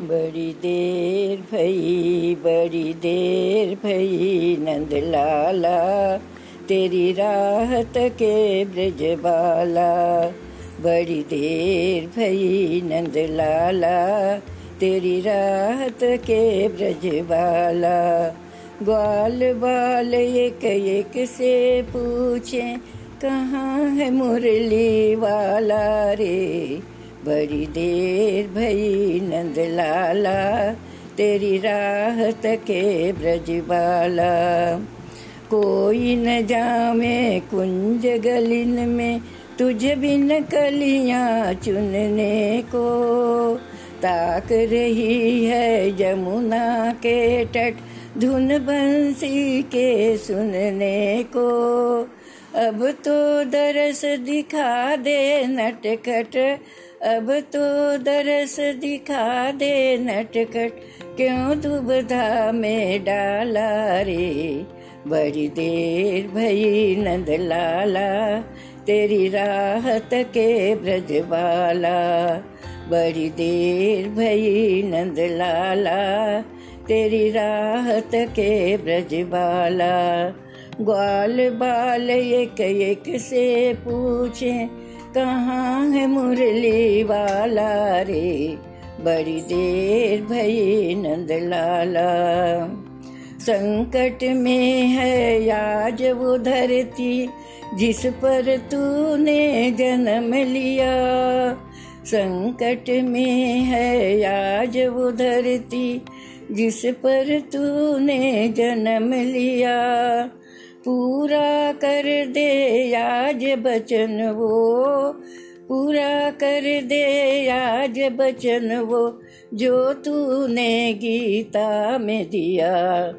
बड़ी देर भई, बड़ी देर भई, नंद लाला, तेरी राहत के ब्रज बाला। बड़ी देर भई, नंद लाला, तेरी राहत के ब्रज बाला। ग्वाल बाल एक एक से पूछे, कहाँ है मुरली वाला रे? बड़ी देर भई नंद लाला, तेरी राहत के ब्रजबाला कोई न जामे कुंज गलिन में, तुझ बिन कलियाँ चुनने को। ताक रही है जमुना के तट, धुन बंसी के सुनने को। अब तो दरस दिखा दे नटखट। अब तो दरस दिखा दे नटखट। क्यों दुबधा में डाला रे? बड़ी देर भई नंद लाला। तेरी राहत के ब्रज बाला। बड़ी देर भई नंद लाला। तेरी राहत के ब्रज बाला। ग्वाल बाल एक एक से पूछे, कहाँ है मुरली वाला रे? बड़ी देर भई नंद लाला। संकट में है आज वो धरती, जिस पर तूने जन्म लिया। संकट में है आज वो धरती, जिस पर तूने जन्म लिया। पूरा कर दे आज बचन वो, पूरा कर दे आज बचन वो, जो तूने गीता में दिया।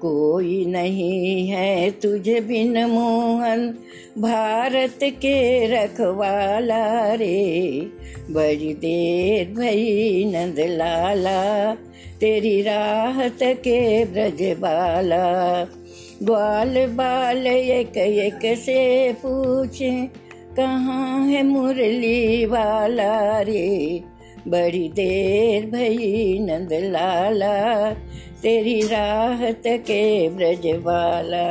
कोई नहीं है तुझे बिन मोहन, भारत के रखवाला रे। बड़ी देर भई नंद लाला तेरी राहत के ब्रज बाला ग्वाल बाल एक एक से पूछे, कहाँ है मुरली वाला रे? बड़ी देर भई नंद लाला, तेरी राहत के ब्रज वाला